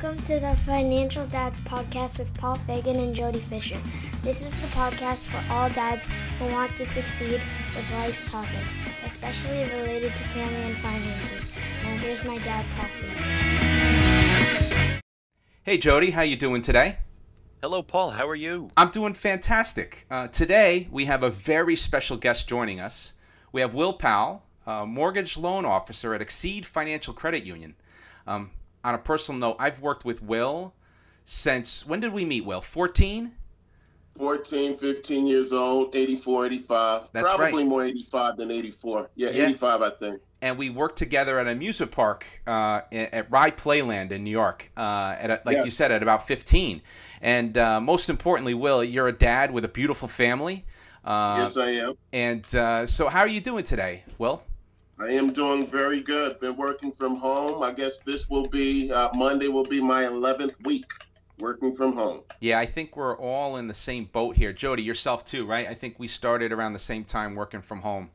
Welcome to the Financial Dads Podcast with Paul Fagan and Jody Fisher. This is the podcast for all dads who want to succeed with life's topics, especially related to family and finances. Now here's my dad, Paul Fagan. Hey Jody, how you doing today? Hello, Paul. How are you? I'm doing fantastic. Uh, today we have a very special guest joining us. We have Will Powell, uh, mortgage loan officer at Exceed Financial Credit Union. Um, on a personal note, I've worked with Will since when did we meet, Will? 14? 14, 15 years old, 84, 85. That's Probably right. more 85 than 84. Yeah, Yeah. 85, I think. And we worked together at an amusement park uh, at Rye Playland in New York, uh, at a, like Yeah. you said, at about 15. And uh, most importantly, Will, you're a dad with a beautiful family. Uh, yes, I am. And uh, so, how are you doing today, Will? I am doing very good. Been working from home. I guess this will be, uh, Monday will be my 11th week working from home. Yeah, I think we're all in the same boat here. Jody, yourself too, right? I think we started around the same time working from home.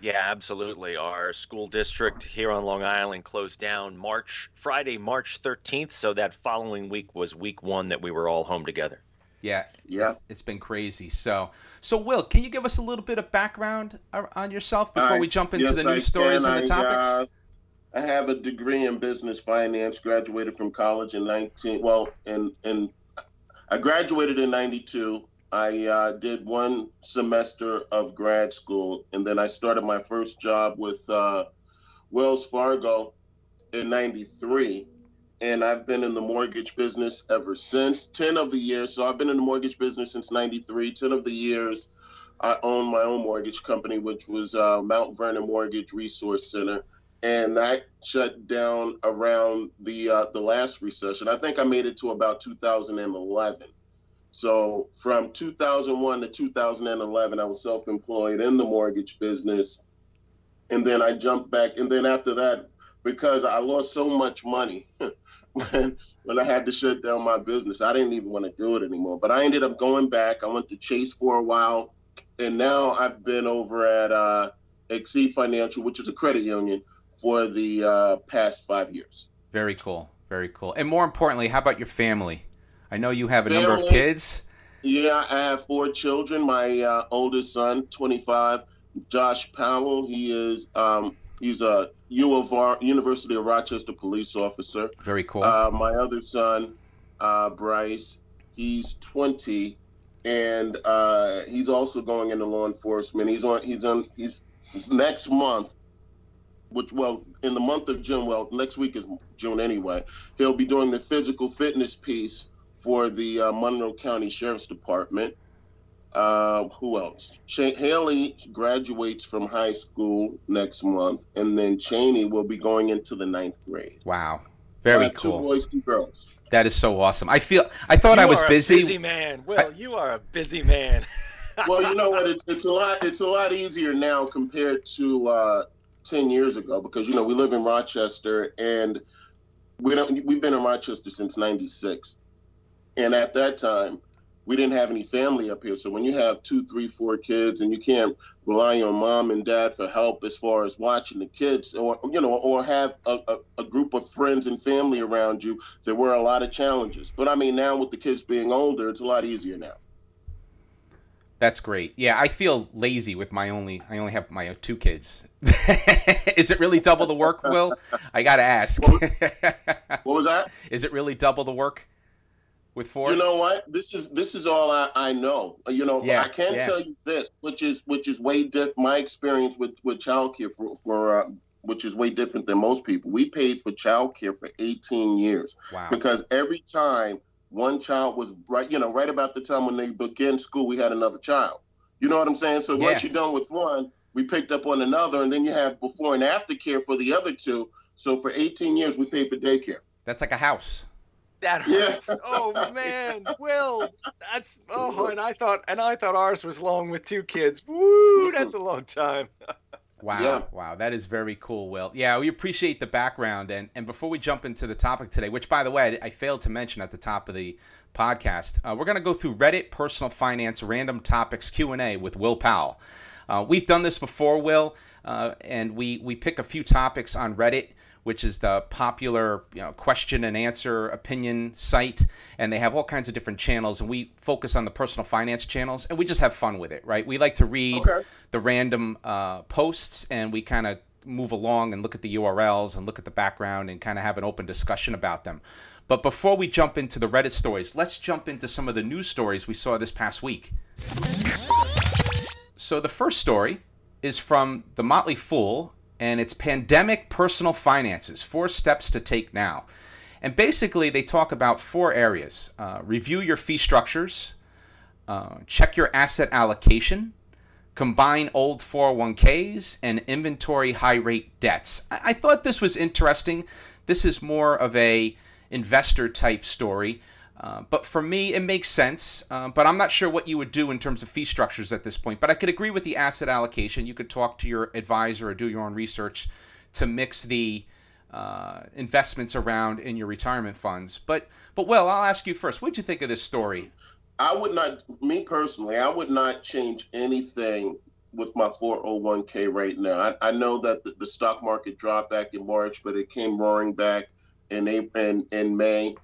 Yeah, absolutely. Our school district here on Long Island closed down March Friday, March 13th. So that following week was week one that we were all home together. Yeah, Yeah. it's, it's been crazy. So, so Will, can you give us a little bit of background on yourself before I- we jump into yes, the news stories and the I, topics? uh, I have a degree in business finance. Graduated from college in 19. Well, in in I graduated in 92. I uh, did one semester of grad school, and then I started my first job with uh, Wells Fargo in 93. And I've been in the mortgage business ever since. 10 of the years, so I've been in the mortgage business since 93. 10 of the years, I own my own mortgage company, which was uh, Mount Vernon Mortgage Resource Center, and that shut down around the uh, the last recession. I think I made it to about 2011. So from 2001 to 2011, I was self-employed in the mortgage business, and then I jumped back. And then after that, because I lost so much money when when I had to shut down my business, I didn't even want to do it anymore. But I ended up going back. I went to Chase for a while and now I've been over at uh, Exceed Financial, which is a credit union, for the uh, past five years. Very cool, very cool. And more importantly, how about your family? I know you have a number of kids. Yeah, I have four children. My uh, oldest son, 25, Josh Powell. He is um, he's a U of R, University of Rochester police officer. Very cool. Uh, my other son, uh, Bryce, he's 20, and uh, he's also going into law enforcement. He's on. He's on. He's next month, which well, in the month of June. Well, next week is June anyway. He'll be doing the physical fitness piece for the uh, Monroe County Sheriff's Department. Uh, who else? Cha- Haley graduates from high school next month, and then Cheney will be going into the ninth grade. wow. Very Uh, Two boys, two girls. That is so awesome. I feel. I thought I was are a busy. busy man. Will, you are a busy man. well, you know what? It's, it's a lot. It's a lot easier now compared to uh, ten years ago because you know we live in Rochester and we don't. We've been in Rochester since '96, and at that time we didn't have any family up here. So when you have two, three, four kids and you can't rely on mom and dad for help as far as watching the kids, or you know, or have a, a, a group of friends and family around you, there were a lot of challenges. But I mean, now with the kids being older, it's a lot easier now. That's great. Yeah, I feel lazy with my only. I only have my two kids. is it really double the work, Will? I gotta ask. What was that? is it really double the work with four? You know what? This is this is all I, I know. You know, Yeah, I can yeah. tell you this, which is which is way different. My experience with with childcare for for uh, which is way different than most people. We paid for childcare for 18 years wow. because every time one child was right, you know, right about the time when they began school, we had another child. You know what I'm saying? So once you're done with one, we picked up on another, and then you have before and after care for the other two. So for 18 years, we paid for daycare. That's like a house. That Yeah. hurts. Oh man, Will, that's oh, and I thought, and I thought ours was long with two kids. Woo, that's a long time. Wow. Yeah. Wow. That is very cool, Will. Yeah, we appreciate the background. And, and before we jump into the topic today, which, by the way, I, I failed to mention at the top of the podcast, uh, we're going to go through Reddit Personal Finance Random Topics Q&A with Will Powell. Uh, we've done this before, Will, uh, and we, we pick a few topics on Reddit. Which is the popular you know, question and answer opinion site. And they have all kinds of different channels. And we focus on the personal finance channels and we just have fun with it, right? We like to read okay. the random uh, posts and we kind of move along and look at the URLs and look at the background and kind of have an open discussion about them. But before we jump into the Reddit stories, let's jump into some of the news stories we saw this past week. So the first story is from the Motley Fool, and it's Pandemic Personal Finances Four Steps to Take Now. And basically, they talk about four areas uh, review your fee structures, uh, check your asset allocation, combine old 401ks, and inventory high rate debts. I-, I thought this was interesting. This is more of a investor type story. Uh, but for me, it makes sense. Uh, but I'm not sure what you would do in terms of fee structures at this point. But I could agree with the asset allocation. You could talk to your advisor or do your own research to mix the uh, investments around in your retirement funds. But but well, I'll ask you first. What did you think of this story? I would not, me personally, I would not change anything with my 401k right now. I, I know that the, the, stock market dropped back in March, but it came roaring back in April in, in May.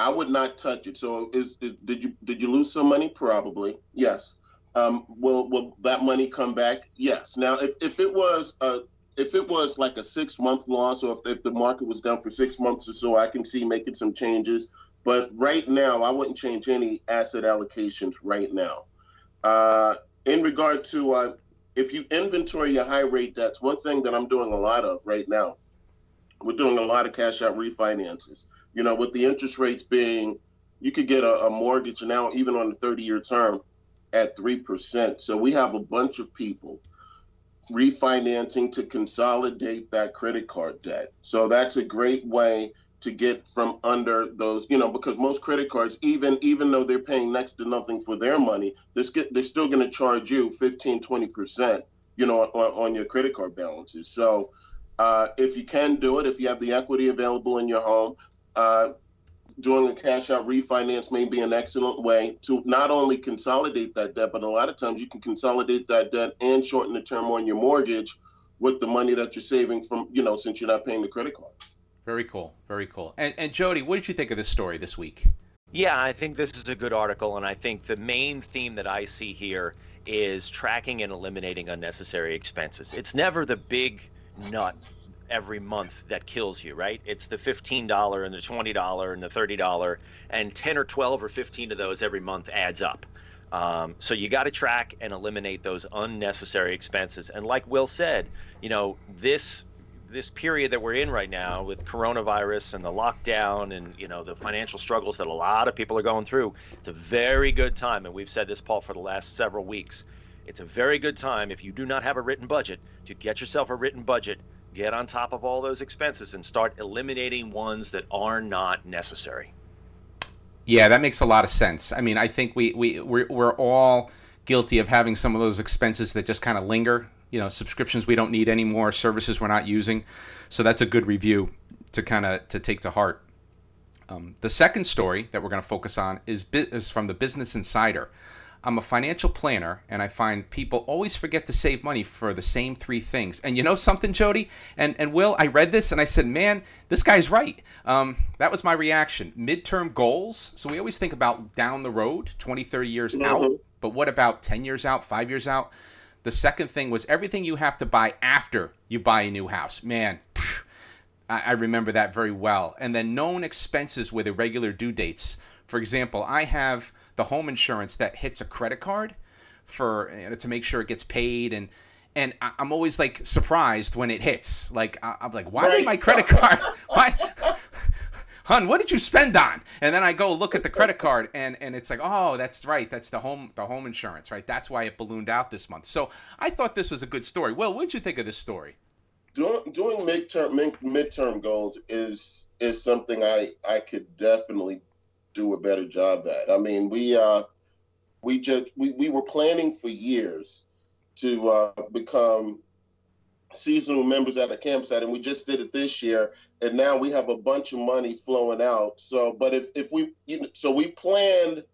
I would not touch it. So is, is did you did you lose some money? Probably. Yes. Um, will will that money come back? Yes. Now if, if it was a if it was like a six month loss or if, if the market was down for six months or so, I can see making some changes. But right now, I wouldn't change any asset allocations right now. Uh, in regard to uh, if you inventory your high rate debts, one thing that I'm doing a lot of right now, we're doing a lot of cash out refinances. You know, with the interest rates being, you could get a, a mortgage now, even on a 30 year term, at 3%. So we have a bunch of people refinancing to consolidate that credit card debt. So that's a great way to get from under those, you know, because most credit cards, even even though they're paying next to nothing for their money, they're, they're still going to charge you 15, 20%, you know, on, on your credit card balances. So uh, if you can do it, if you have the equity available in your home, uh, doing a cash out refinance may be an excellent way to not only consolidate that debt, but a lot of times you can consolidate that debt and shorten the term on your mortgage with the money that you're saving from, you know, since you're not paying the credit card. Very cool. Very cool. And, and Jody, what did you think of this story this week? Yeah, I think this is a good article, and I think the main theme that I see here is tracking and eliminating unnecessary expenses. It's never the big nut every month that kills you, right? It's the $15 and the $20 and the $30, and 10 or 12 or 15 of those every month adds up. Um, so you got to track and eliminate those unnecessary expenses. And like Will said, you know, this this period that we're in right now with coronavirus and the lockdown and you know the financial struggles that a lot of people are going through it's a very good time and we've said this paul for the last several weeks it's a very good time if you do not have a written budget to get yourself a written budget get on top of all those expenses and start eliminating ones that are not necessary yeah that makes a lot of sense i mean i think we, we we're, we're all guilty of having some of those expenses that just kind of linger you know subscriptions we don't need anymore, services we're not using. So that's a good review to kind of to take to heart. Um, the second story that we're going to focus on is, is from the Business Insider. I'm a financial planner, and I find people always forget to save money for the same three things. And you know something, Jody and and Will, I read this and I said, man, this guy's right. Um, that was my reaction. Midterm goals. So we always think about down the road, 20, 30 years mm-hmm. out. But what about 10 years out, five years out? The second thing was everything you have to buy after you buy a new house. Man, I, remember that very well. And then known expenses with irregular due dates. For example, I have the home insurance that hits a credit card for you know, to make sure it gets paid and and I'm always like surprised when it hits. Like I'm like, why right. did my credit card? Why? hun, what did you spend on? And then I go look at the credit card and, and it's like, oh, that's right. That's the home the home insurance, right? That's why it ballooned out this month. So I thought this was a good story. Well, what did you think of this story? Doing doing midterm mid, midterm goals is is something I I could definitely do a better job at. I mean, we uh we just we, we were planning for years to uh, become seasonal members at a campsite and we just did it this year and now we have a bunch of money flowing out so but if if we you know so we planned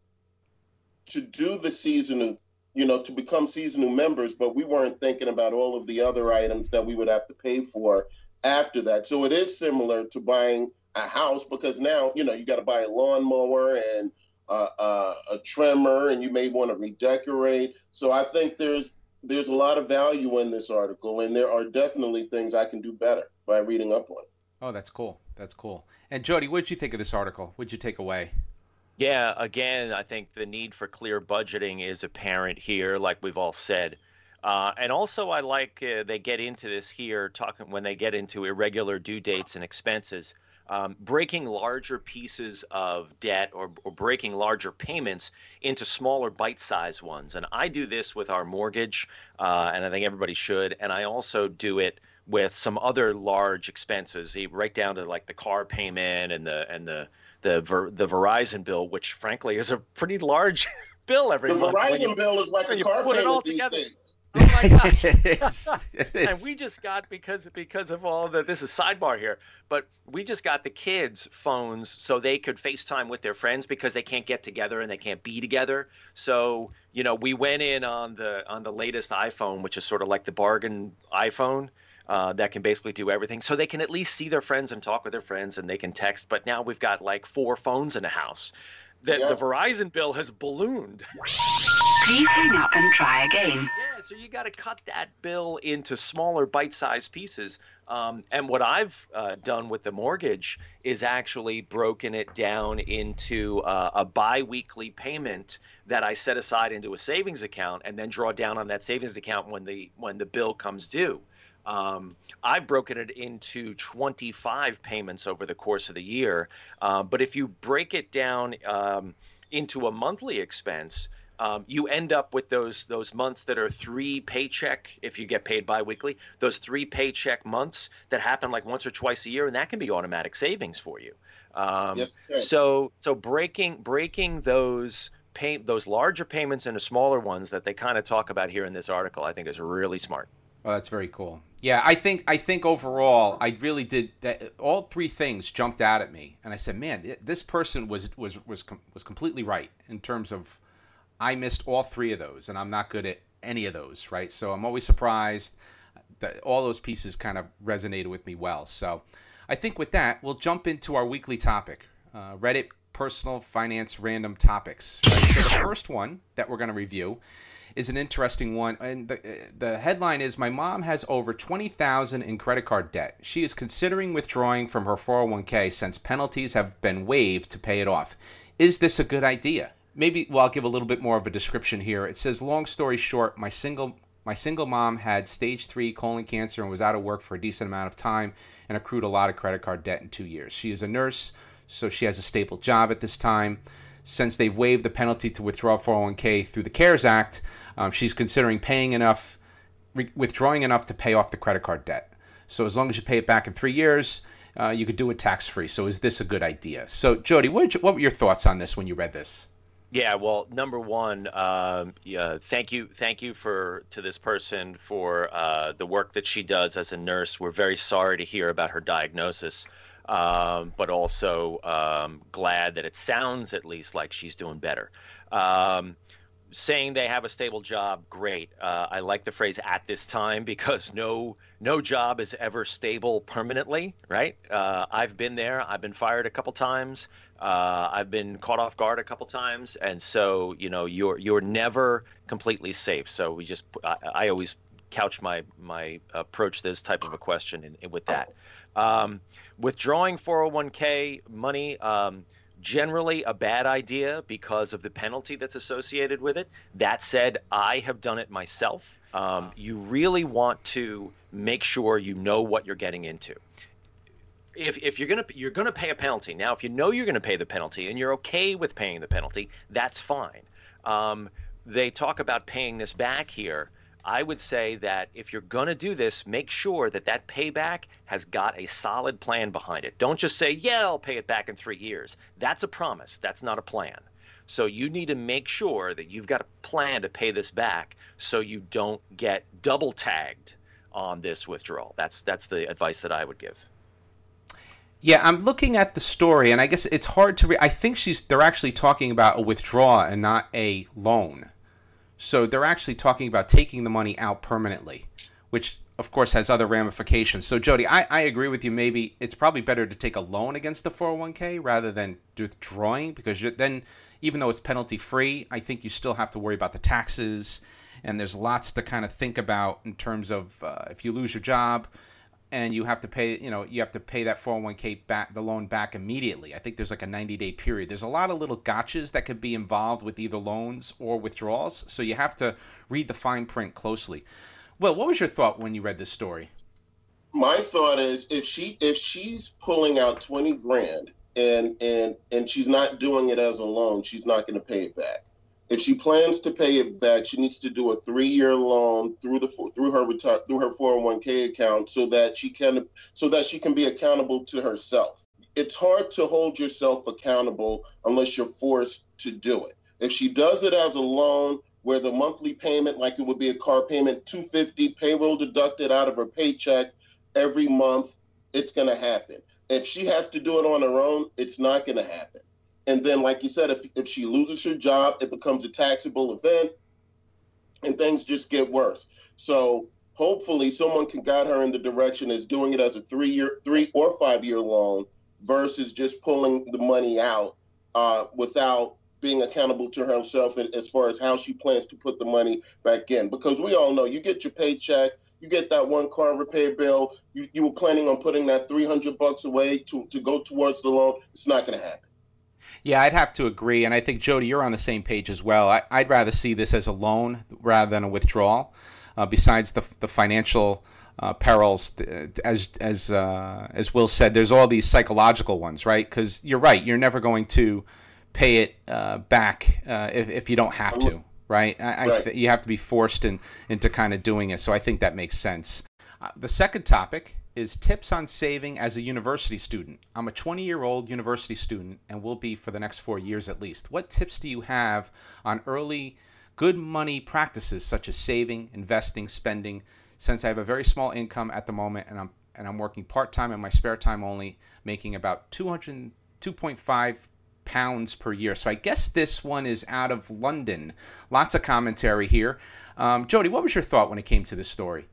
to do the seasonal you know to become seasonal members but we weren't thinking about all of the other items that we would have to pay for after that. So it is similar to buying a house because now you know you got to buy a lawnmower and uh, uh, a trimmer, and you may want to redecorate. So I think there's there's a lot of value in this article, and there are definitely things I can do better by reading up on. It. Oh, that's cool. That's cool. And Jody, what did you think of this article? What did you take away? Yeah, again, I think the need for clear budgeting is apparent here, like we've all said. Uh, and also, I like uh, they get into this here, talking when they get into irregular due dates and expenses. Um, breaking larger pieces of debt or, or breaking larger payments into smaller bite-sized ones. And I do this with our mortgage, uh, and I think everybody should. And I also do it with some other large expenses, right down to like the car payment and the and the the Ver, the Verizon bill, which frankly is a pretty large bill every the month. The Verizon you, bill is like a car payment these days. Oh my gosh! and we just got because because of all the this is sidebar here, but we just got the kids phones so they could FaceTime with their friends because they can't get together and they can't be together. So you know we went in on the on the latest iPhone, which is sort of like the bargain iPhone. Uh, that can basically do everything. So they can at least see their friends and talk with their friends and they can text. But now we've got like four phones in a house. That yeah. the Verizon bill has ballooned. Please hang up and try again. So you got to cut that bill into smaller bite sized pieces. Um, and what I've uh, done with the mortgage is actually broken it down into uh, a bi weekly payment that I set aside into a savings account and then draw down on that savings account when the when the bill comes due. Um, I've broken it into 25 payments over the course of the year. Uh, but if you break it down um, into a monthly expense, um, you end up with those those months that are three paycheck if you get paid biweekly. Those three paycheck months that happen like once or twice a year, and that can be automatic savings for you. Um, yes, so so breaking breaking those pay those larger payments into smaller ones that they kind of talk about here in this article, I think is really smart. Oh, that's very cool. Yeah, I think I think overall, I really did that. All three things jumped out at me, and I said, "Man, this person was was was was completely right in terms of I missed all three of those, and I'm not good at any of those, right? So I'm always surprised that all those pieces kind of resonated with me well. So I think with that, we'll jump into our weekly topic, uh, Reddit personal finance random topics. Right? So the first one that we're going to review is an interesting one. And the, the headline is My mom has over 20000 in credit card debt. She is considering withdrawing from her 401k since penalties have been waived to pay it off. Is this a good idea? Maybe well, I'll give a little bit more of a description here. It says, long story short, my single my single mom had stage three colon cancer and was out of work for a decent amount of time and accrued a lot of credit card debt in two years. She is a nurse, so she has a stable job at this time. Since they've waived the penalty to withdraw 401k through the CARES Act, um, she's considering paying enough, re- withdrawing enough to pay off the credit card debt. So as long as you pay it back in three years, uh, you could do it tax free. So is this a good idea? So Jody, what, you, what were your thoughts on this when you read this? Yeah, well, number one, um, yeah, thank you, thank you for to this person for uh, the work that she does as a nurse. We're very sorry to hear about her diagnosis, um, but also um, glad that it sounds at least like she's doing better. Um, saying they have a stable job, great. Uh, I like the phrase "at this time" because no no job is ever stable permanently, right? Uh, I've been there. I've been fired a couple times. Uh, I've been caught off guard a couple times, and so you know you're you're never completely safe. So we just I, I always couch my my approach this type of a question in, in with that. Um, withdrawing 401k money. Um, generally a bad idea because of the penalty that's associated with it. That said, I have done it myself. Um, you really want to make sure you know what you're getting into. If, if you're gonna you're gonna pay a penalty now, if you know you're gonna pay the penalty and you're okay with paying the penalty, that's fine. Um, they talk about paying this back here. I would say that if you're going to do this, make sure that that payback has got a solid plan behind it. Don't just say, yeah, I'll pay it back in three years. That's a promise, that's not a plan. So you need to make sure that you've got a plan to pay this back so you don't get double tagged on this withdrawal. That's that's the advice that I would give. Yeah, I'm looking at the story, and I guess it's hard to. I think she's. They're actually talking about a withdrawal and not a loan. So they're actually talking about taking the money out permanently, which of course, has other ramifications. So, Jody, I, I agree with you. Maybe it's probably better to take a loan against the 401k rather than withdrawing because then, even though it's penalty free, I think you still have to worry about the taxes. And there's lots to kind of think about in terms of uh, if you lose your job and you have to pay, you know, you have to pay that 401k back, the loan back immediately. I think there's like a 90 day period. There's a lot of little gotchas that could be involved with either loans or withdrawals. So you have to read the fine print closely. Well, what was your thought when you read this story? My thought is if she if she's pulling out twenty grand and and and she's not doing it as a loan, she's not going to pay it back. If she plans to pay it back, she needs to do a three-year loan through the through her retire through her 401k account so that she can so that she can be accountable to herself. It's hard to hold yourself accountable unless you're forced to do it. If she does it as a loan, where the monthly payment, like it would be a car payment, 250 payroll deducted out of her paycheck every month, it's going to happen. If she has to do it on her own, it's not going to happen. And then, like you said, if, if she loses her job, it becomes a taxable event and things just get worse. So hopefully someone can guide her in the direction as doing it as a three year, three or five year loan versus just pulling the money out uh, without being accountable to herself as far as how she plans to put the money back in. Because we all know you get your paycheck, you get that one car repair bill, you, you were planning on putting that 300 bucks away to, to go towards the loan. It's not going to happen. Yeah, I'd have to agree. And I think, Jody, you're on the same page as well. I, would rather see this as a loan rather than a withdrawal. Uh, besides the, the financial uh, perils, as as uh, as Will said, there's all these psychological ones, right? Because you're right, you're never going to pay it uh, back uh, if, if you don't have to, right? I, right. I th- you have to be forced in, into kind of doing it. So I think that makes sense. Uh, the second topic is tips on saving as a university student. I'm a 20 year old university student and will be for the next four years at least. What tips do you have on early good money practices such as saving, investing, spending? Since I have a very small income at the moment and I'm and I'm working part time in my spare time only, making about 200 2.5 pounds per year. So I guess this one is out of London. Lots of commentary here. Um, Jody, what was your thought when it came to this story?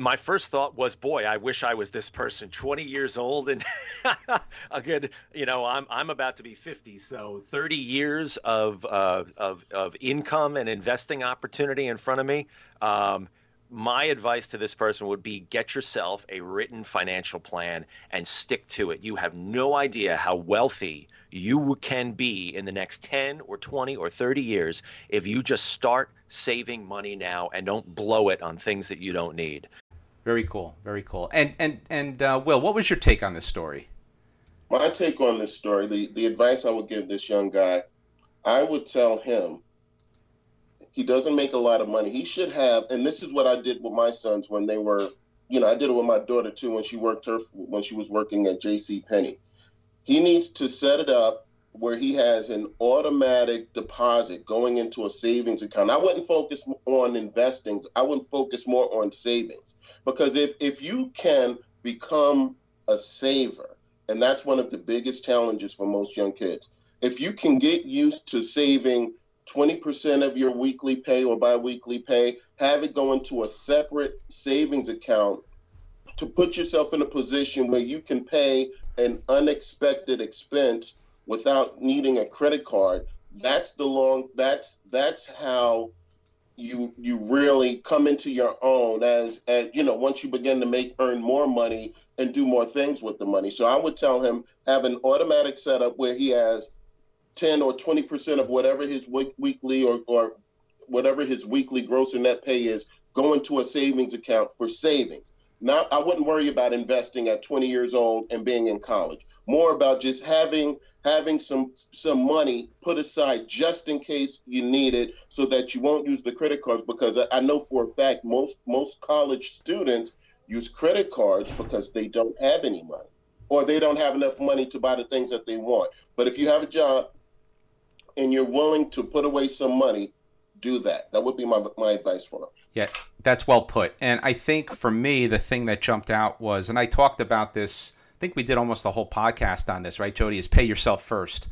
My first thought was, boy, I wish I was this person, 20 years old and a good, you know, I'm I'm about to be 50, so 30 years of uh, of of income and investing opportunity in front of me. Um, my advice to this person would be get yourself a written financial plan and stick to it. You have no idea how wealthy you can be in the next 10 or 20 or 30 years if you just start saving money now and don't blow it on things that you don't need. Very cool. Very cool. And and and uh, Will, what was your take on this story? My take on this story, the the advice I would give this young guy, I would tell him he doesn't make a lot of money. He should have, and this is what I did with my sons when they were, you know, I did it with my daughter too when she worked her when she was working at J.C. Penney he needs to set it up where he has an automatic deposit going into a savings account. I wouldn't focus on investing. I wouldn't focus more on savings because if if you can become a saver, and that's one of the biggest challenges for most young kids. If you can get used to saving 20% of your weekly pay or biweekly pay, have it go into a separate savings account to put yourself in a position where you can pay an unexpected expense without needing a credit card that's the long that's that's how you you really come into your own as as you know once you begin to make earn more money and do more things with the money so i would tell him have an automatic setup where he has 10 or 20 percent of whatever his week, weekly or, or whatever his weekly gross or net pay is going to a savings account for savings not I wouldn't worry about investing at 20 years old and being in college. More about just having having some some money put aside just in case you need it, so that you won't use the credit cards. Because I, I know for a fact most most college students use credit cards because they don't have any money, or they don't have enough money to buy the things that they want. But if you have a job and you're willing to put away some money, do that. That would be my my advice for them. Yeah, that's well put. And I think for me, the thing that jumped out was, and I talked about this. I think we did almost the whole podcast on this, right, Jody? Is pay yourself first.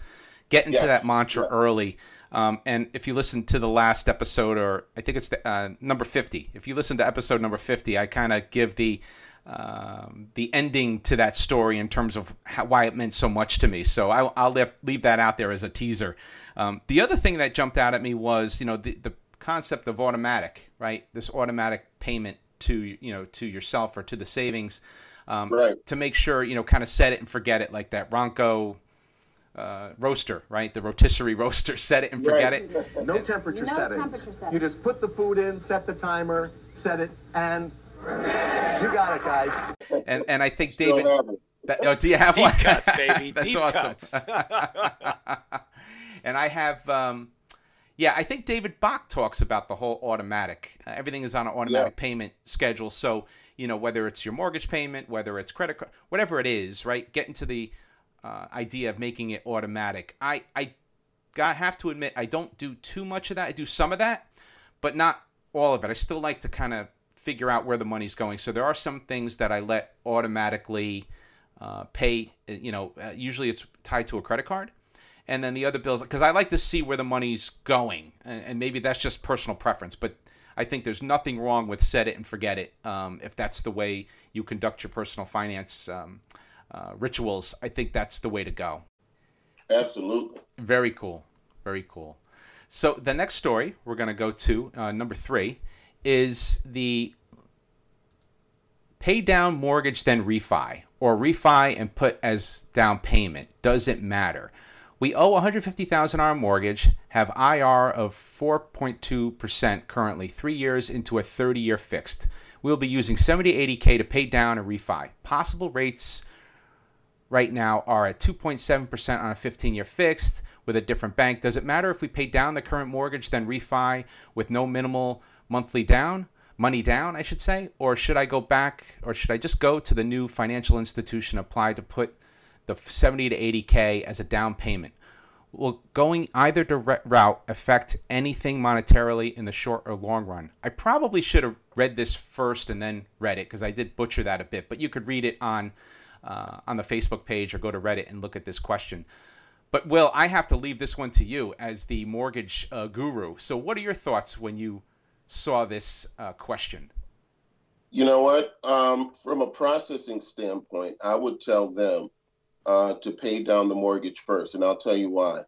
get into Yes, that mantra yeah. early. Um, and if you listen to the last episode, or I think it's the, uh, number 50, if you listen to episode number 50, I kind of give the um, the ending to that story in terms of how, why it meant so much to me. So I, I'll leave, leave that out there as a teaser. Um, the other thing that jumped out at me was, you know, the, the concept of automatic, right? This automatic payment to, you know, to yourself or to the savings um, Right. to make sure, you know, kind of set it and forget it like that Ronco uh, roaster, right? The rotisserie roaster, set it and forget Right. it. No temperature No settings. temperature settings. You just put the food in, set the timer, set it, and you got it, guys. And, and I think Still David. That, oh, do you have Deep one? cuts, baby. That's Deep awesome. and I have, um, yeah, I think David Bach talks about the whole automatic. Uh, everything is on an automatic Yeah. payment schedule. So, you know, whether it's your mortgage payment, whether it's credit card, whatever it is, right? Get into the uh, idea of making it automatic. I, I got, have to admit, I don't do too much of that. I do some of that, but not all of it. I still like to kind of figure out where the money's going. So there are some things that I let automatically uh, pay. You know, uh, usually it's tied to a credit card, and then the other bills because I like to see where the money's going, and, and maybe that's just personal preference, but. I think there's nothing wrong with set it and forget it. Um, if that's the way you conduct your personal finance um, uh, rituals, I think that's the way to go. Absolutely. Very cool. Very cool. So the next story we're going to go to, uh, number three, is the pay down mortgage then refi or refi and put as down payment. Doesn't matter. We owe 150,000 on our mortgage, have IR of 4.2% currently, three years into a 30 year fixed. We'll be using 70 80K to pay down a refi. Possible rates right now are at 2.7% on a 15 year fixed with a different bank. Does it matter if we pay down the current mortgage then refi with no minimal monthly down? Money down, I should say, or should I go back, or should I just go to the new financial institution, apply to put the 70 to 80k as a down payment? Will going either direct route affect anything monetarily in the short or long run? I probably should have read this first and then read it because I did butcher that a bit. But you could read it on uh, on the Facebook page or go to Reddit and look at this question. But Will, I have to leave this one to you as the mortgage uh, guru. So, what are your thoughts when you saw this uh, question? You know what? Um, from a processing standpoint, I would tell them uh, to pay down the mortgage first, and I'll tell you why.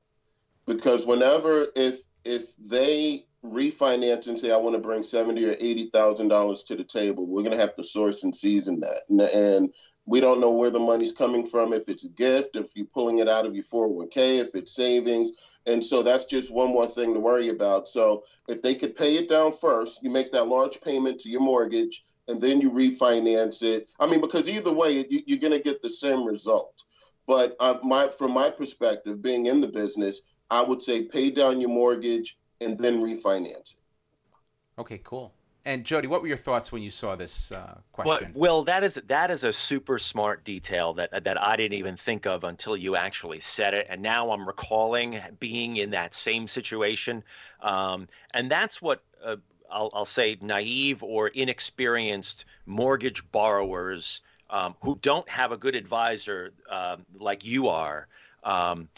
Because whenever if if they refinance and say I want to bring seventy or eighty thousand dollars to the table, we're gonna have to source and season that, and, and we don't know where the money's coming from. If it's a gift, if you're pulling it out of your 401k, if it's savings, and so that's just one more thing to worry about. So if they could pay it down first, you make that large payment to your mortgage, and then you refinance it. I mean, because either way, you, you're going to get the same result. But uh, my, from my perspective, being in the business, I would say pay down your mortgage and then refinance it. Okay, cool. And Jody, what were your thoughts when you saw this uh, Well, question? Will, that is that is a super smart detail that that I didn't even think of until you actually said it, and now I'm recalling being in that same situation, um, and that's what uh, I'll, I'll say naive or inexperienced mortgage borrowers um, who don't have a good advisor um, like you are um,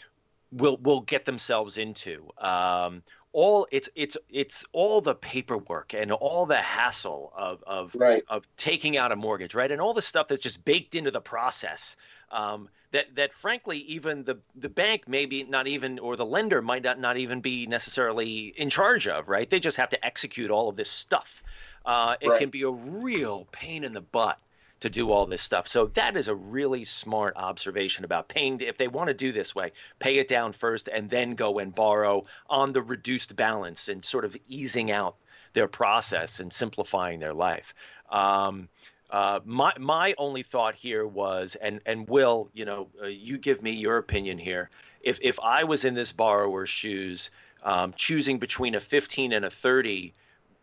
will will get themselves into. Um, all it's it's it's all the paperwork and all the hassle of of Right. of taking out a mortgage, right? And all the stuff that's just baked into the process. Um, that that frankly, even the the bank maybe not even or the lender might not not even be necessarily in charge of, right? They just have to execute all of this stuff. Uh, it Right. can be a real pain in the butt to do all this stuff. So that is a really smart observation about paying. If they want to do this way, pay it down first and then go and borrow on the reduced balance and sort of easing out their process and simplifying their life. Um, uh, my my only thought here was, and and Will, you know, uh, you give me your opinion here. If if I was in this borrower's shoes, um, choosing between a 15 and a 30,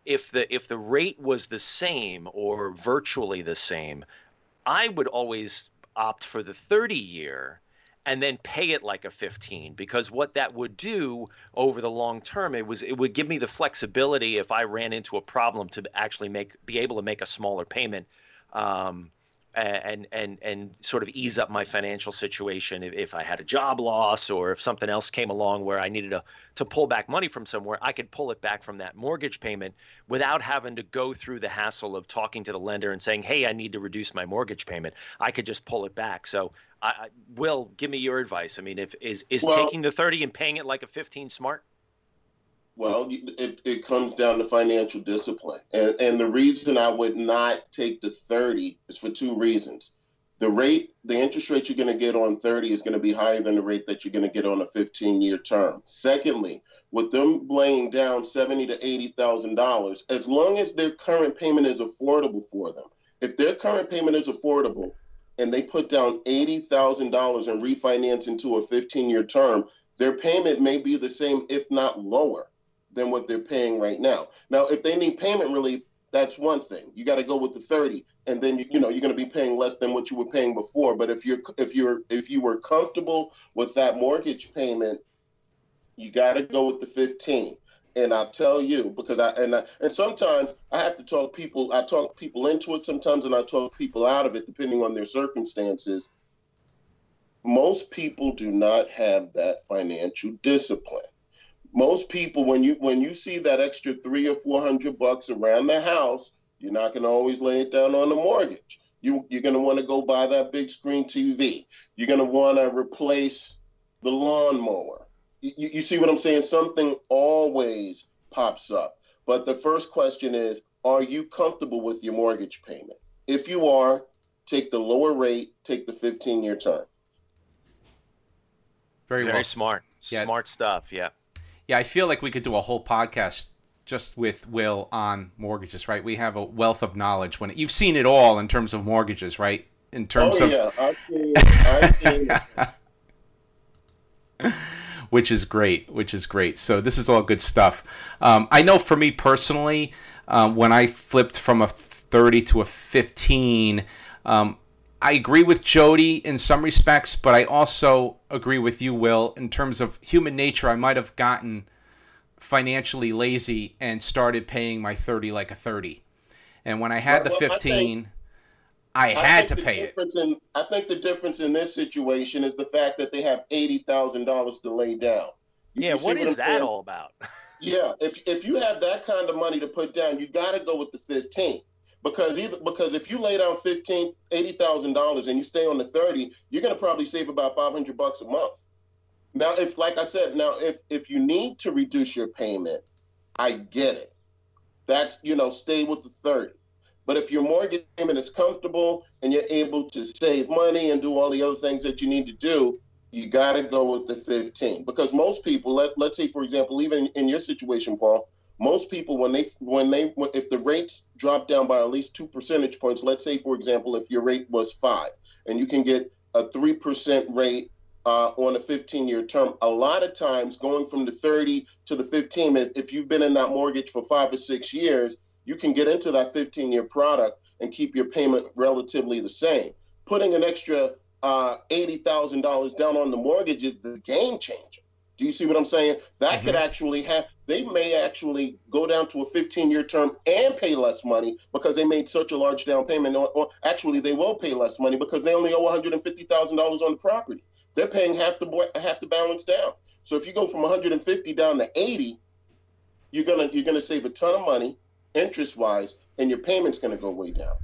if the if the rate was the same or virtually the same, I would always opt for the 30 year and then pay it like a 15 because what that would do over the long term it was it would give me the flexibility if I ran into a problem to actually make be able to make a smaller payment um, and and and sort of ease up my financial situation if, if I had a job loss or if something else came along where I needed to to pull back money from somewhere, I could pull it back from that mortgage payment without having to go through the hassle of talking to the lender and saying, "Hey, I need to reduce my mortgage payment." I could just pull it back. So, I, Will, give me your advice. I mean, if is is well, taking the thirty and paying it like a fifteen smart? Well, it, it comes down to financial discipline. And, and the reason I would not take the 30 is for two reasons. The rate, the interest rate you're going to get on 30 is going to be higher than the rate that you're going to get on a 15 year term. Secondly, with them laying down seventy to eighty thousand dollars, as long as their current payment is affordable for them, if their current payment is affordable and they put down eighty thousand dollars and refinance into a 15 year term, their payment may be the same, if not lower than what they're paying right now. Now, if they need payment relief, that's one thing. You got to go with the 30 and then you, you know you're going to be paying less than what you were paying before, but if you're if you're if you were comfortable with that mortgage payment, you got to go with the 15. And I'll tell you because I and I, and sometimes I have to talk people I talk people into it sometimes and I talk people out of it depending on their circumstances. Most people do not have that financial discipline most people when you when you see that extra three or four hundred bucks around the house you're not going to always lay it down on the mortgage. You you're going to want to go buy that big screen tv you're going to want to replace the lawnmower. You, you see what i'm saying? Something always pops up. But the first question is are you comfortable with your mortgage payment? If you are take the lower rate take the 15 year term. Very, very well. smart. yeah. smart stuff yeah yeah, I feel like we could do a whole podcast just with Will on mortgages, right? We have a wealth of knowledge when it, you've seen it all in terms of mortgages, right? In terms oh, of yeah, I've seen, I've seen which is great, which is great. So this is all good stuff. Um, I know for me personally, um, when I flipped from a 30 to a 15, um, I agree with Jody in some respects, but I also agree with you, Will, in terms of human nature. I might have gotten financially lazy and started paying my 30 like a 30. And when I had well, the 15, I, think, I had I to pay it. In, I think the difference in this situation is the fact that they have $80,000 to lay down. You, yeah, you what is what that saying? all about? yeah, if, if you have that kind of money to put down, you got to go with the 15 because either because if you lay down fifteen eighty thousand dollars and you stay on the thirty, you're gonna probably save about five hundred bucks a month. Now, if like I said, now if if you need to reduce your payment, I get it. That's you know stay with the thirty. But if your mortgage payment is comfortable and you're able to save money and do all the other things that you need to do, you got to go with the 15 because most people let, let's say for example even in your situation paul most people when they when they if the rates drop down by at least two percentage points let's say for example if your rate was five and you can get a three percent rate uh, on a 15 year term a lot of times going from the 30 to the 15 if you've been in that mortgage for five or six years you can get into that 15 year product and keep your payment relatively the same. Putting an extra uh, $80000 down on the mortgage is the game changer do you see what I'm saying? That mm-hmm. could actually have, they may actually go down to a 15 year term and pay less money because they made such a large down payment. Or, or actually, they will pay less money because they only owe $150,000 on the property. They're paying half the half the balance down. So if you go from 150 down to 80, you're gonna you're gonna save a ton of money interest wise, and your payment's gonna go way down.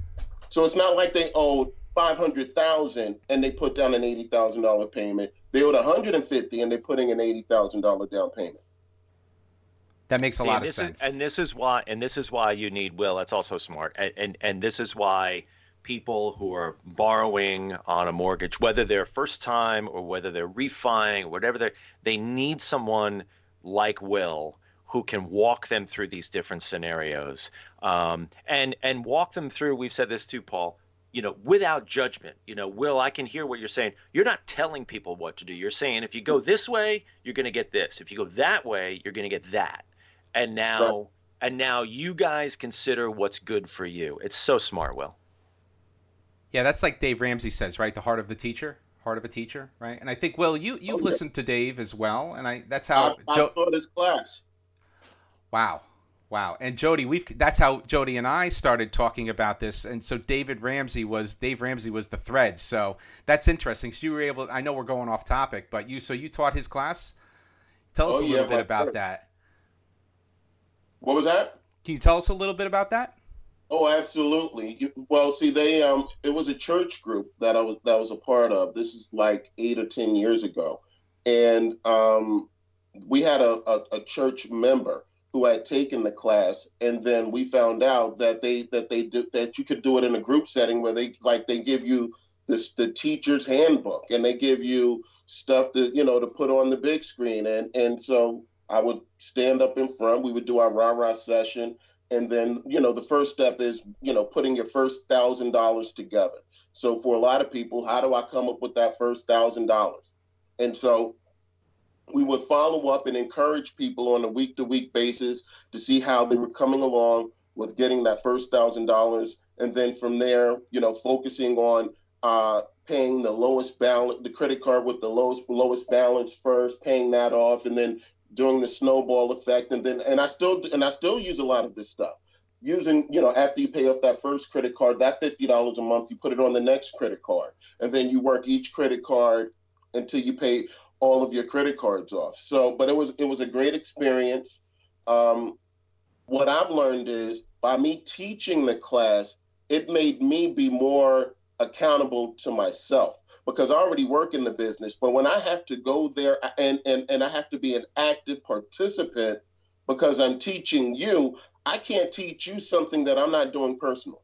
So it's not like they owed 500,000 and they put down an $80,000 payment. They owed 150 and they're putting an $80,000 down payment. That makes a See, lot of sense. Is, and this is why and this is why you need Will. That's also smart. And, and and this is why people who are borrowing on a mortgage, whether they're first time or whether they're refining or whatever they they need someone like Will who can walk them through these different scenarios um, and and walk them through. We've said this too, Paul you know, without judgment. You know, Will, I can hear what you're saying. You're not telling people what to do. You're saying if you go this way, you're going to get this. If you go that way, you're going to get that. And now, right. and now you guys consider what's good for you. It's so smart, Will. Yeah, that's like Dave Ramsey says, right? The heart of the teacher, heart of a teacher, right? And I think, Will, you you've oh, listened to Dave as well, and I that's how I, I taught his class. Wow, Wow. And Jody, we've that's how Jody and I started talking about this. And so David Ramsey was Dave Ramsey was the thread. So that's interesting. So you were able I know we're going off topic, but you so you taught his class? Tell us Oh, a yeah, little bit about that. What was that? Can you tell us a little bit about that? Oh, absolutely. You, well, see, they um, it was a church group that I was that was a part of. This is like eight or ten years ago, and um, we had a, a, a church member who had taken the class, and then we found out that they that they do, that you could do it in a group setting where they like they give you this the teacher's handbook, and they give you stuff to you know to put on the big screen, and and so I would stand up in front. We would do our rah rah session and then you know the first step is you know putting your first thousand dollars together so for a lot of people how do i come up with that first thousand dollars and so we would follow up and encourage people on a week to week basis to see how they were coming along with getting that first thousand dollars. And then from there you know focusing on uh, paying the lowest balance the credit card with the lowest lowest balance first paying that off and then doing the snowball effect. And then and i still and i still use a lot of this stuff. Using you know after you pay off that first credit card that $50 a month you put it on the next credit card. And then you work each credit card until you pay all of your credit cards off so but it was it was a great experience um, what i've learned is by me teaching the class it made me be more accountable to myself because I already work in the business. But when I have to go there and, and, and I have to be an active participant because I'm teaching you, I can't teach you something that I'm not doing personal.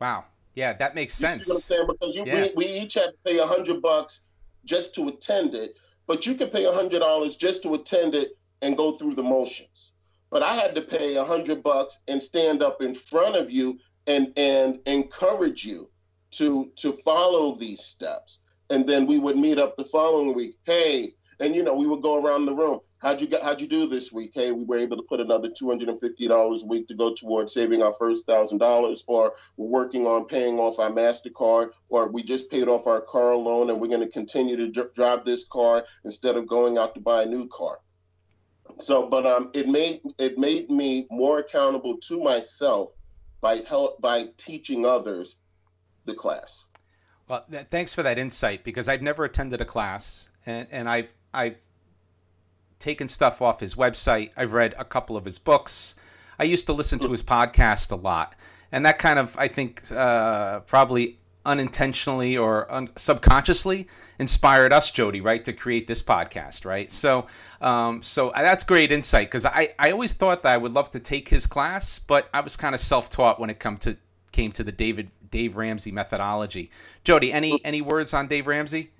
Wow. Yeah, that makes You sense. see what I'm saying? Because you, Yeah. we, we each had to pay a hundred bucks just to attend it, but you could pay a hundred dollars just to attend it and go through the motions. But I had to pay a hundred bucks and stand up in front of you and and encourage you to to follow these steps. And then we would meet up the following week. Hey, and you know we would go around the room. How'd you get? How'd you do this week? Hey, we were able to put another two hundred and fifty dollars a week to go towards saving our first thousand dollars, or we're working on paying off our Mastercard, or we just paid off our car loan and we're going to continue to dr- drive this car instead of going out to buy a new car. So, but um, it made it made me more accountable to myself by help by teaching others the class. Well, th- thanks for that insight because I've never attended a class, and, and I've I've taken stuff off his website. I've read a couple of his books. I used to listen to his podcast a lot, and that kind of I think uh, probably unintentionally or un- subconsciously inspired us, Jody, right, to create this podcast, right? So, um, so that's great insight because I I always thought that I would love to take his class, but I was kind of self taught when it come to came to the David Dave Ramsey methodology. Jody, any any words on Dave Ramsey?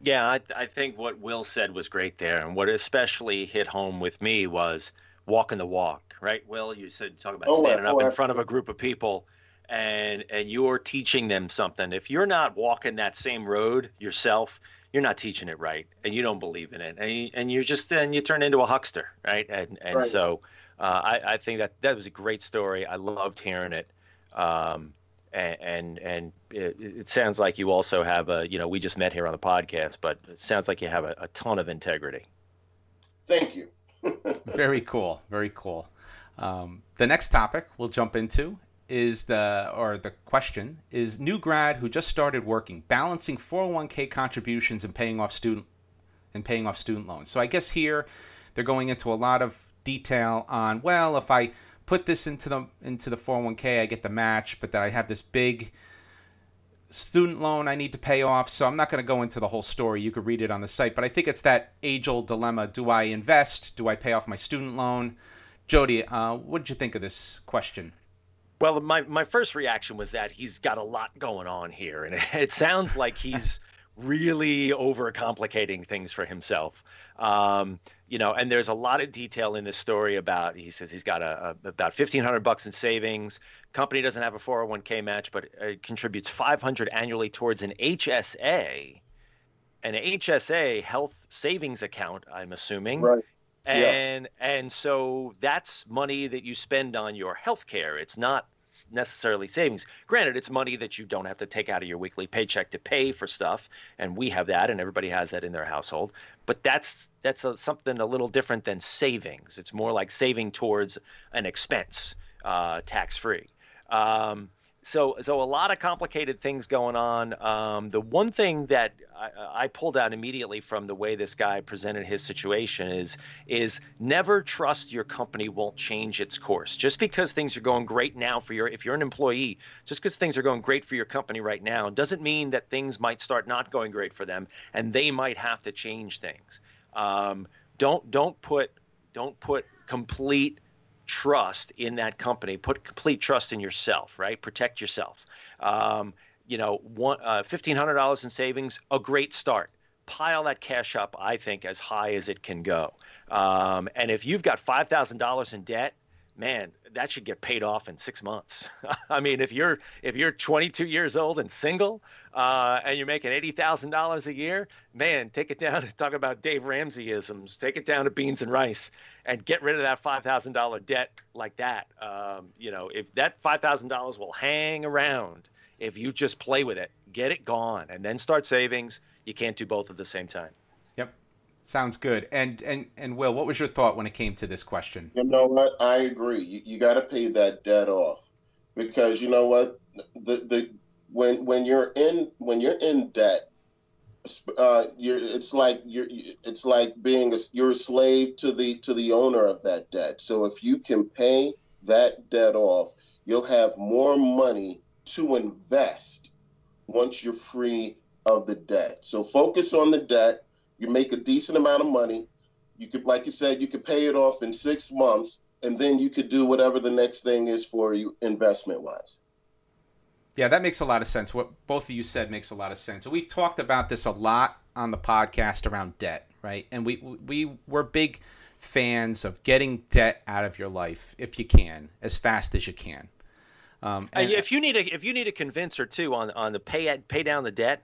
Yeah, I, I think what Will said was great there, and what especially hit home with me was walking the walk. Right, Will? You said talk about Oh, standing up oh, in front of a group of people, and and you're teaching them something. If you're not walking that same road yourself, you're not teaching it right, and you don't believe in it, and you, and you're just then you turn into a huckster, right? And and Right. so uh, I I think that that was a great story. I loved hearing it. Um, and and, and it, it sounds like you also have a you know we just met here on the podcast but it sounds like you have a, a ton of integrity Thank you. Very cool. Very cool. Um, the next topic we'll jump into is the or the question is new grad who just started working balancing 401k contributions and paying off student and paying off student loans. So I guess here they're going into a lot of detail on well if I put this into the into the 401k I get the match but then I have this big student loan I need to pay off. So I'm not going to go into the whole story. You could read it on the site. But I think it's that age old dilemma do I invest? Do I pay off my student loan? Jody, uh, what did you think of this question? well my, my first reaction was that he's got a lot going on here and it sounds like he's really overcomplicating things for himself. Um, you know and there's a lot of detail in this story about he says he's got a, a about 1500 bucks in savings. Company doesn't have a 401k match but it contributes 500 annually towards an hsa an hsa health savings account i'm assuming. Right. and and so that's money that you spend on your health care it's not necessarily savings. Granted, it's money that you don't have to take out of your weekly paycheck to pay for stuff, and we have that, and everybody has that in their household. But that's that's a, something a little different than savings. It's more like saving towards an expense, uh, tax free. Um, so so a lot of complicated things going on. Um, the one thing that I, I, pulled out immediately from the way this guy presented his situation is is never trust your company won't change its course. Just because things are going great now for your if you're an employee, just because things are going great for your company right now doesn't mean that things might start not going great for them and they might have to change things. Um, don't don't put don't put complete trust in that company. Put complete trust in yourself, right? Protect yourself. Um, you know, uh, fifteen hundred dollars in savings, a great start. Pile that cash up, I think, as high as it can go. Um, and if you've got five thousand dollars in debt, man, that should get paid off in six months. I mean, if you're if you're 22 years old and single, uh, and you're making eighty thousand dollars a year, man, take it down. And talk about Dave Ramseyisms. Take it down to beans and rice, and get rid of that five thousand dollar debt like that. Um, you know, if that five thousand dollars will hang around, if you just play with it, get it gone, and then start savings. You can't do both at the same time. Yep, sounds good. And and and Will, what was your thought when it came to this question? You know what? I agree. You, you got to pay that debt off because you know what? The the when when you're in when you're in debt, uh, you're it's like you're it's like being a, you're a slave to the to the owner of that debt. So if you can pay that debt off, you'll have more money to invest once you're free of the debt. So focus on the debt you make a decent amount of money. You could, like you said, you could pay it off in six months, and then you could do whatever the next thing is for you investment wise. Yeah, that makes a lot of sense. What both of you said makes a lot of sense. We've talked about this a lot on the podcast around debt, right? And we we we're big fans of getting debt out of your life if you can, as fast as you can. Um, and, if you need a if you need a convincer too on on the pay pay down the debt,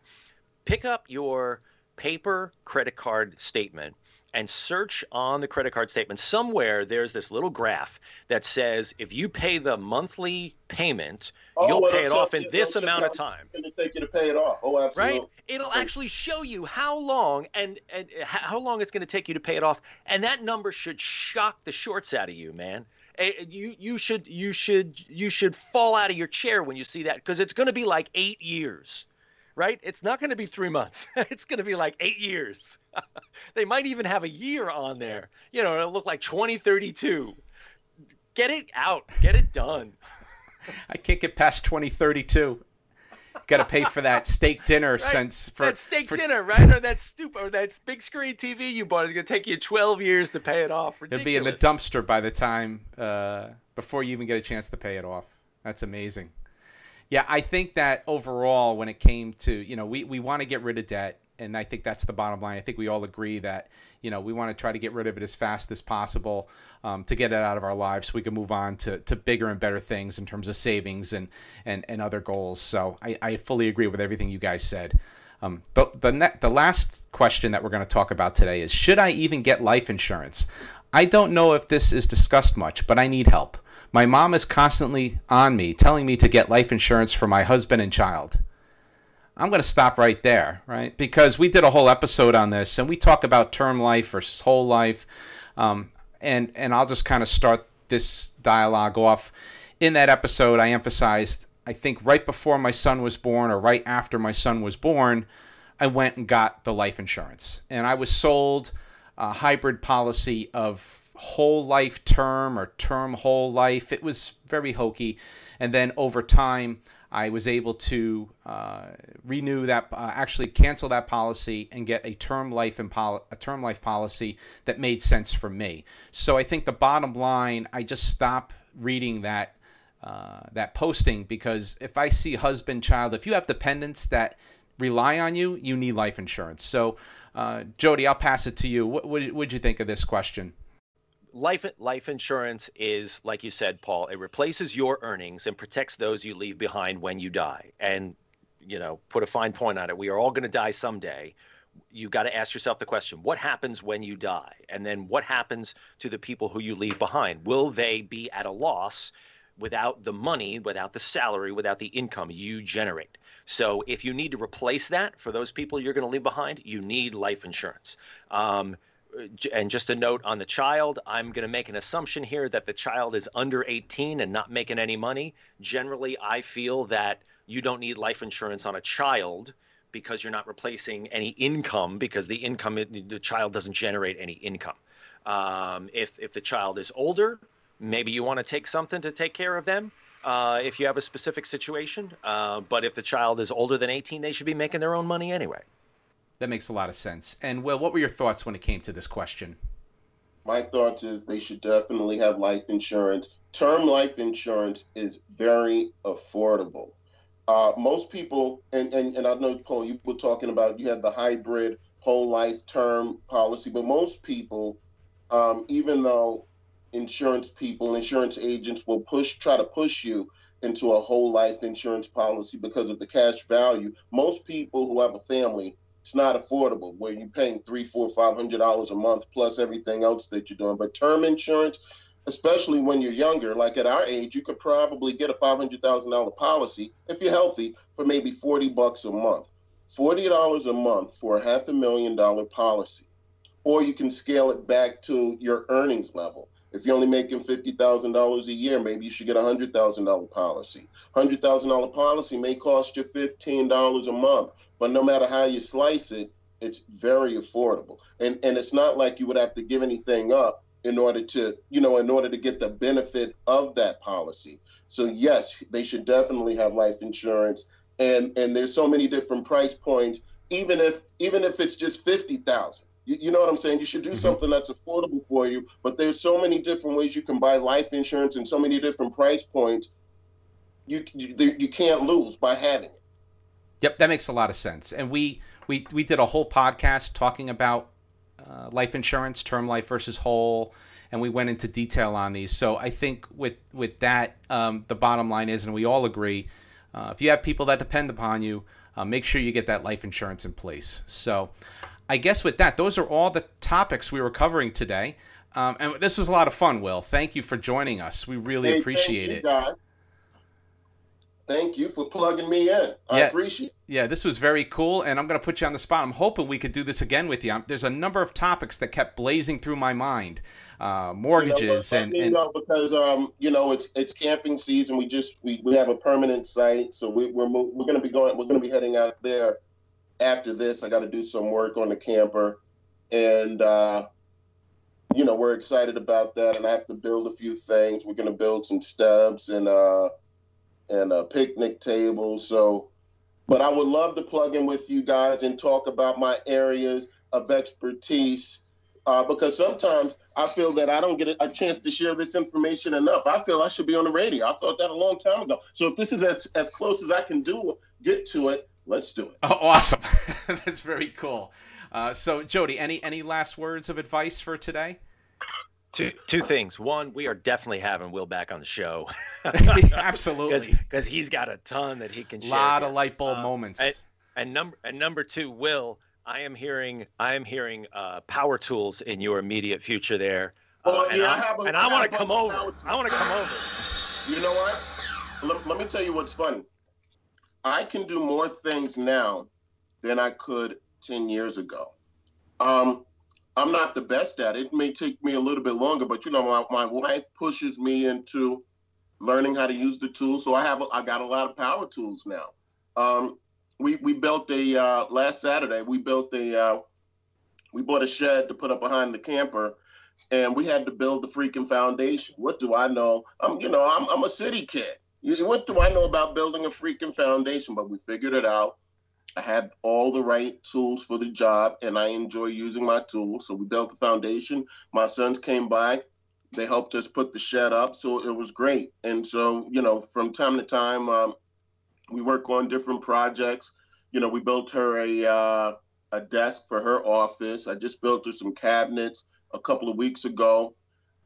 pick up your paper credit card statement and search on the credit card statement. Somewhere there's this little graph that says if you pay the monthly payment oh, you'll well, pay it off in this amount of time. it's going to take you to pay it off. Oh absolutely. Right it'll actually show you how long and, and how long it's going to take you to pay it off and that number should shock the shorts out of you man. You you should you should you should fall out of your chair when you see that because it's going to be like eight years right? It's not going to be three months. it's going to be like eight years. they might even have a year on there. You know, it'll look like 2032. Get it out. Get it done. I can't get past 2032. Got to pay for that steak dinner right? since for that steak for... dinner, right? Or that stupid, or that big screen TV you bought is going to take you 12 years to pay it off. Ridiculous. It'll be in the dumpster by the time uh, before you even get a chance to pay it off. That's amazing. Yeah, I think that overall, when it came to, you know, we, we want to get rid of debt. And I think that's the bottom line. I think we all agree that, you know, we want to try to get rid of it as fast as possible um, to get it out of our lives so we can move on to, to bigger and better things in terms of savings and, and, and other goals. So I, I fully agree with everything you guys said. Um, but the, ne- the last question that we're going to talk about today is Should I even get life insurance? I don't know if this is discussed much, but I need help. My mom is constantly on me, telling me to get life insurance for my husband and child. I'm going to stop right there, right? Because we did a whole episode on this, and we talk about term life versus whole life, um, and and I'll just kind of start this dialogue off. In that episode, I emphasized, I think right before my son was born, or right after my son was born, I went and got the life insurance, and I was sold a hybrid policy of whole life term or term whole life. It was very hokey. And then over time, I was able to uh, renew that, uh, actually cancel that policy, and get a term life and a term life policy that made sense for me. So I think the bottom line, I just stop reading that uh, that posting because if I see husband, child, if you have dependents that rely on you, you need life insurance. So, uh, Jody, I'll pass it to you. What would you think of this question? Life life insurance is like you said paul it replaces your earnings and protects those you leave behind when you die and you know put a fine point on it we are all going to die someday you got to ask yourself the question what happens when you die and then what happens to the people who you leave behind will they be at a loss without the money, without the salary, without the income you generate. So if you need to replace that for those people you're going to leave behind, you need life insurance. Um, and just a note on the child, I'm going to make an assumption here that the child is under 18 and not making any money. Generally, I feel that you don't need life insurance on a child because you're not replacing any income because the income the child doesn't generate any income. Um, if if the child is older, maybe you want to take something to take care of them. Uh, if you have a specific situation, uh, but if the child is older than 18, they should be making their own money anyway. That makes a lot of sense. And Will, what were your thoughts when it came to this question? My thoughts is they should definitely have life insurance. Term life insurance is very affordable. Uh, most people, and, and, and I know, Paul, you were talking about you have the hybrid whole life term policy, but most people, um, even though insurance people, insurance agents will push, try to push you into a whole life insurance policy because of the cash value. Most people who have a family it's not affordable where you're paying three, four, five hundred dollars a month plus everything else that you're doing. But term insurance, especially when you're younger, like at our age, you could probably get a five hundred thousand dollar policy if you're healthy for maybe forty bucks a month. Forty dollars a month for a half a million dollar policy. Or you can scale it back to your earnings level. If you're only making fifty thousand dollars a year, maybe you should get a hundred thousand dollar policy. Hundred thousand dollar policy may cost you fifteen dollars a month but no matter how you slice it, it's very affordable. And and it's not like you would have to give anything up in order to, you know, in order to get the benefit of that policy. So yes, they should definitely have life insurance. And and there's so many different price points. Even if even if it's just fifty thousand, you, you know what I'm saying? You should do mm-hmm. something that's affordable for you. But there's so many different ways you can buy life insurance and so many different price points. You you, you can't lose by having it. Yep, that makes a lot of sense. And we we we did a whole podcast talking about uh, life insurance, term life versus whole, and we went into detail on these. So I think with with that, um, the bottom line is, and we all agree, uh, if you have people that depend upon you, uh, make sure you get that life insurance in place. So I guess with that, those are all the topics we were covering today. Um, and this was a lot of fun, Will. Thank you for joining us. We really hey, appreciate it. Thank you for plugging me in. I yeah, appreciate it. Yeah, this was very cool, and I'm going to put you on the spot. I'm hoping we could do this again with you. I'm, there's a number of topics that kept blazing through my mind. Uh, mortgages you know, and, and know, because um, you know it's it's camping season. We just we, we have a permanent site, so we, we're we're going to be going. We're going to be heading out there after this. I got to do some work on the camper, and uh, you know we're excited about that. And I have to build a few things. We're going to build some stubs and. Uh, and a picnic table. So, but I would love to plug in with you guys and talk about my areas of expertise. Uh, because sometimes I feel that I don't get a, chance to share this information enough. I feel I should be on the radio. I thought that a long time ago. So if this is as, as close as I can do, get to it, let's do it. Oh, awesome. That's very cool. Uh, so Jody, any any last words of advice for today? Two two things. One, we are definitely having Will back on the show. Absolutely, because he's got a ton that he can share. A lot here. of light bulb uh, moments. And, and, number and number two, Will, I am hearing I am hearing uh, power tools in your immediate future there. Well, uh, yeah, I have a, and I, I want to come over. I want to come over. You know what? Let, let me tell you what's funny. I can do more things now than I could ten years ago. Um, I'm not the best at it. It may take me a little bit longer, but you know, my, my wife pushes me into learning how to use the tools. So I have I got a lot of power tools now. Um, we we built a uh, last Saturday. We built a uh, we bought a shed to put up behind the camper, and we had to build the freaking foundation. What do I know? I'm you know I'm I'm a city kid. What do I know about building a freaking foundation? But we figured it out. I had all the right tools for the job and I enjoy using my tools. So we built the foundation. My sons came by. They helped us put the shed up. So it was great. And so, you know, from time to time, um, we work on different projects. You know, we built her a, uh, a desk for her office. I just built her some cabinets a couple of weeks ago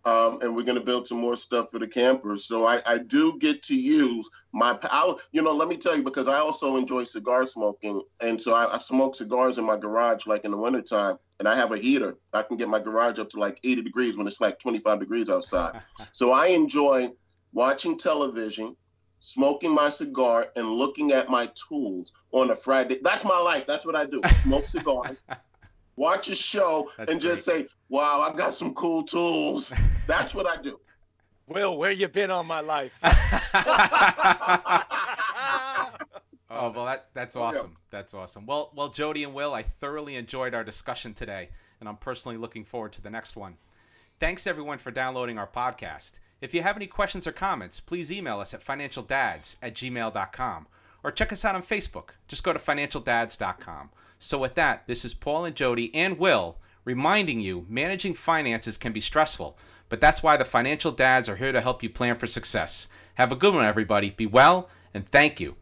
um, and we're going to build some more stuff for the campers. So I, I do get to use my, I, you know, let me tell you, because I also enjoy cigar smoking. And so I, I smoke cigars in my garage, like in the wintertime, and I have a heater. I can get my garage up to like 80 degrees when it's like 25 degrees outside. so I enjoy watching television, smoking my cigar, and looking at my tools on a Friday. That's my life. That's what I do. Smoke cigars, watch a show, That's and just say, "Wow, I've got some cool tools." That's what I do. Will, where you been all my life? Oh well, that that's Oh, yeah. awesome. That's awesome. Well, well, Jody and Will, I thoroughly enjoyed our discussion today, and I'm personally looking forward to the next one. Thanks everyone for downloading our podcast. If you have any questions or comments, please email us at financialdads at gmail.com or check us out on Facebook. Just go to financialdads.com. So with that, this is Paul and Jody and Will reminding you managing finances can be stressful, but that's why the financial dads are here to help you plan for success. Have a good one, everybody. Be well, and thank you.